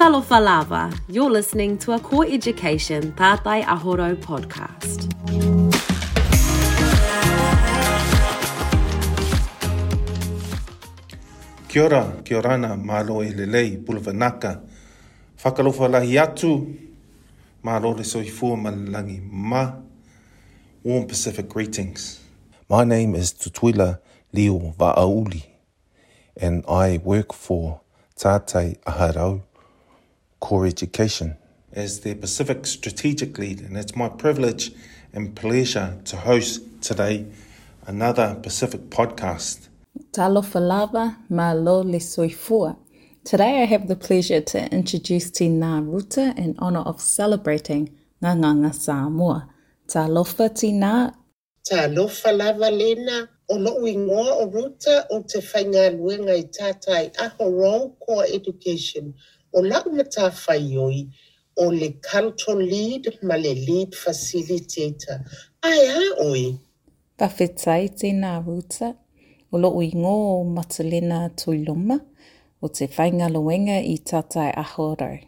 Talofa lava, you're listening to a core education Tātai Aho Rau podcast. Kia ora, kia orana, malo e lelei, pulavanaka. Whakalofa lahi atu, malo le soifua malalangi ma. Warm Pacific greetings. My name is Tutuila Lio Va'auli, and I work for Tātai Aho Rau Core Education as the Pacific Strategic Lead, and it's my privilege and pleasure to host today another Pacific podcast. Talofa lava ma lo le soifua. Today I have the pleasure to introduce Tina Ruta in honor of celebrating Nganganga Samoa. Talofa Tina. Talofa lava lena o lo ingoa o Ruta o te whainga luenga i Tātai Aho Rau core education o lau tāwhai oi o le canton lead ma le lead facilitator. Ai a oi. Pawhetai tēnā Ruta. O lo ngō o Matalena Tuiloma o te whainga luenga i tātai ahorau.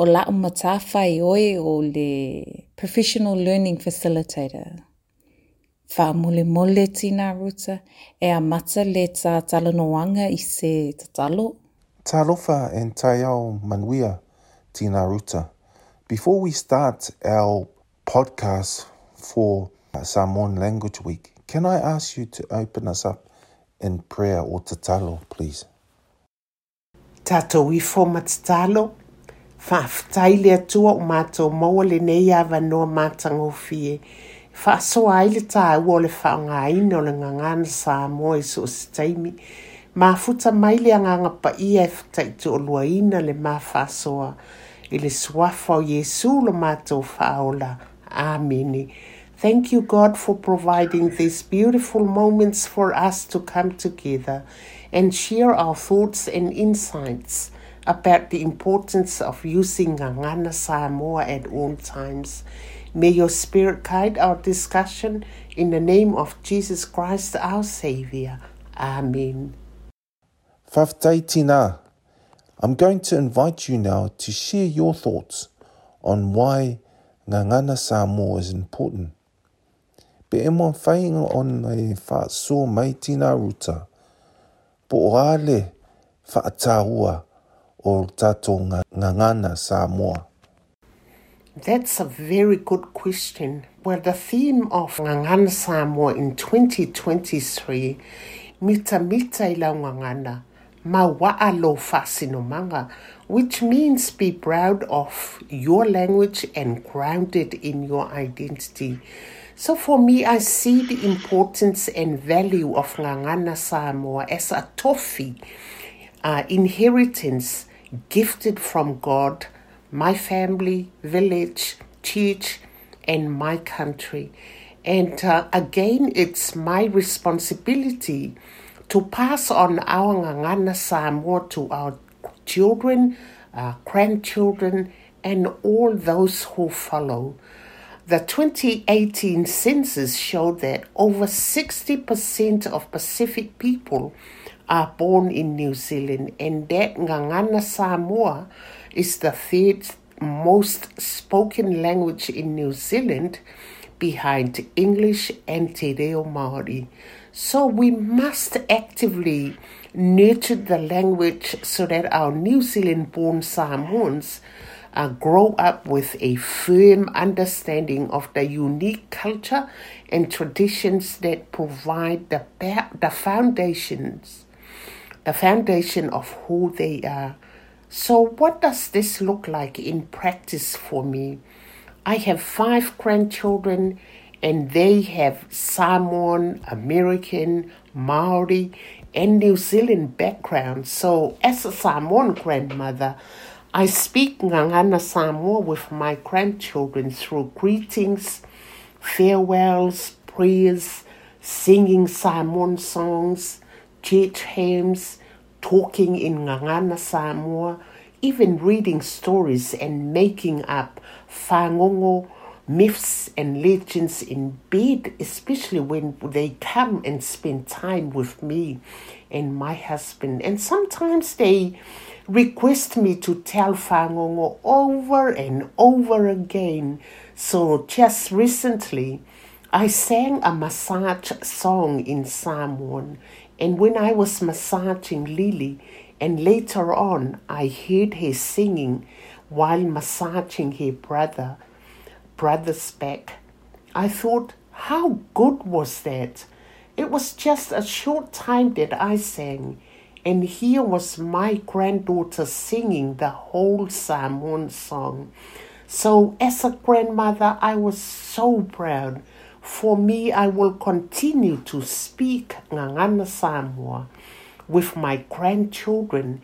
O la matāwhai oi o le Professional Learning Facilitator. Wha mole mole tina ruta e a mata le tā talanoanga i se tatalo. Talofa and Tayao Manuia, Tina Ruta. Before we start our podcast for Samoan Language Week, can I ask you to open us up in prayer or tatalo, please? Tato i fo matatalo, whaafitai le atua o mātou maua le nei awa noa mātango fie. Whaasoa ai le tā ua le whaonga ina o le ngangana sa moa i so taimi. Futa mai le anganga pa ia e whatai tu o lua ina le mā whaasoa. I le swafa o Yesu lo mātou whaola. Amene. Thank you, God, for providing these beautiful moments for us to come together and share our thoughts and insights about the importance of using Ngangana Samoa at all times. May your spirit guide our discussion in the name of Jesus Christ, our Savior. Amen. Tina, I'm going to invite you now to share your thoughts on why Ngangana Samoa is important. Pe e mo whainga o nei whaasua mai tina ruta, po o ale whaatahua o Ngangana Samoa. That's a very good question. Well, the theme of Ngangana Samoa in 2023, Mita Mita ila Ngangana, Mawa'alo Fasinomanga, which means be proud of your language and grounded in your identity. So for me, I see the importance and value of Ngangana Samoa as a tofi, uh, inheritance gifted from God, my family, village, church, and my country. And uh, again, it's my responsibility to pass on our Ngangana Samoa to our children, uh, grandchildren, and all those who follow. The 2018 census showed that over 60% of Pacific people are born in New Zealand, and that Ngangana Samoa is the third most spoken language in New Zealand behind English and Te Reo Māori. So we must actively nurture the language so that our New Zealand born Samoans uh, grow up with a firm understanding of the unique culture and traditions that provide the, the foundations, the foundation of who they are. So, what does this look like in practice for me? I have five grandchildren, and they have Samoan, American, Maori, and New Zealand background. So, as a Samoan grandmother, I speak Ngangana Samoa with my grandchildren through greetings, farewells, prayers, singing Samoan songs, church hymns, talking in Ngangana Samoa, even reading stories and making up whangongo, myths and legends in bed, especially when they come and spend time with me and my husband. And sometimes they request me to tell Fangongo over and over again. So just recently, I sang a massage song in Samoan, and when I was massaging Lily, and later on I heard her singing while massaging her brother, brother's back, I thought, how good was that? It was just a short time that I sang, and here was my granddaughter singing the whole Samoan song. So, as a grandmother, I was so proud for me, I will continue to speak Ngangana Samoa with my grandchildren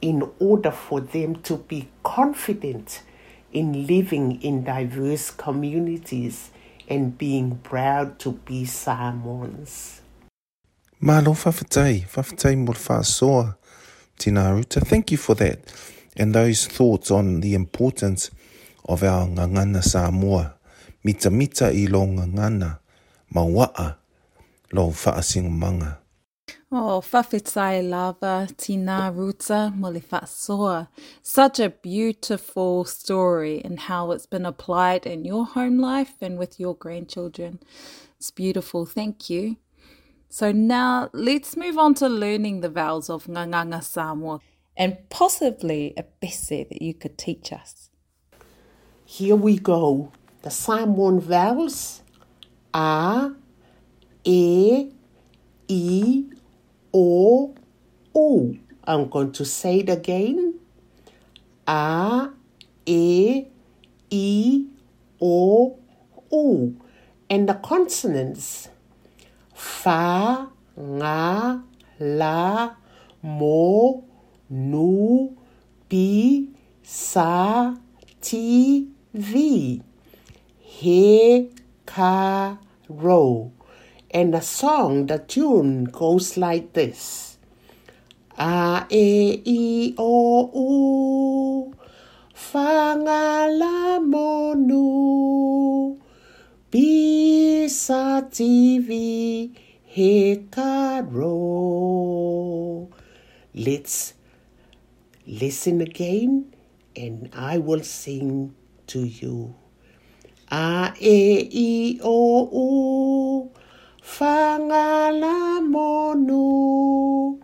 in order for them to be confident in living in diverse communities and being proud to be Samoans. Malo whawhatai mo whaasoa, Tina. Thank you for that. And those thoughts on the importance of our Ngangana Samoa mita mita i lo ngana mawaa lo manga. Oh, whawhetai lava, tina ruta, mole. Such a beautiful story and how it's been applied in your home life and with your grandchildren. It's beautiful, thank you. So now let's move on to learning the vowels of Nganganga Samoa and possibly a bese that you could teach us. Here we go the Samoan vowels are e, i, o, u. I'm going to say it again. A, e, i, o, u. And the consonants fa, nga, la, mo, nu, bi, sa, ti, vi he ka ro. And the song, the tune goes like this. A e i o u fangala monu bisa TV he ka ro. Let's listen again and I will sing to you. A e i o u Whangala monu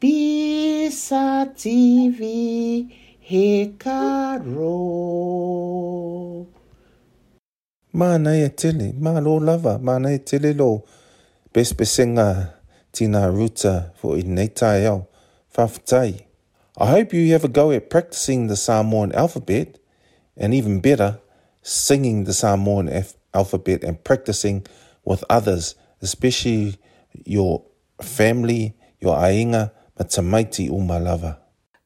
Bisa TV he karo Mana e tele, ma lo lava, mana e tele lo. Bespesenga tina ruta for i nei tai au, whawhatai. I hope you have a go at practicing the Samoan alphabet, and even better, singing the Samoan alphabet and practicing with others, especially your family, your ainga, ma tamaiti umalava.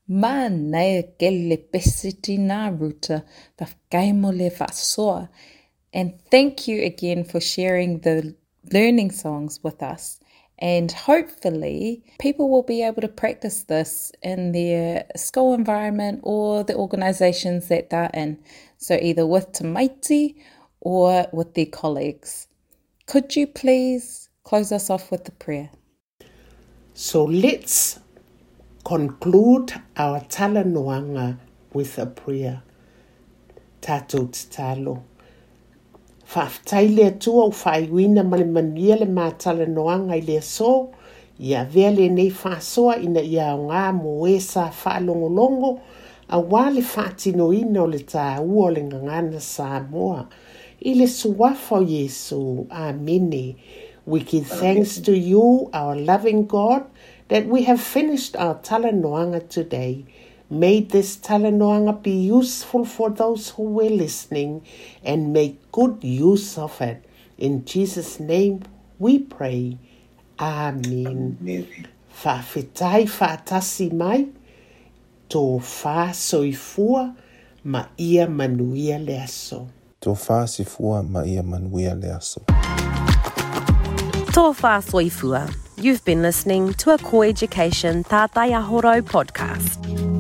Ma nei kele pesiti na ruta, le whasoa. And thank you again for sharing the learning songs with us. And hopefully, people will be able to practice this in their school environment or the organizations that they're in. So, either with Tamaiti or with their colleagues. Could you please close us off with the prayer? So, let's conclude our talanoanga with a prayer. Tato talo. Whaftai lea tua o whaiwina ma le manuia le mātala noanga i lea so, ia vea le nei whasoa ina ia o ngā mo e sa whaalongolongo, a wale whaatino ina o le tā ua o le ngangana Samoa. I le suafa o Yesu. We give thanks to you, our loving God, that we have finished our talanoanga today. May this talanoanga be useful for those who were listening and make good use of it. In Jesus' name we pray. Amen. Whawhetai whaatasi mai, tō wha soifua ma ia manuia le aso. Tō wha sifua ma ia manuia le aso. Tō wha soifua. You've been listening to a Core Education Tātai Aho Rau podcast.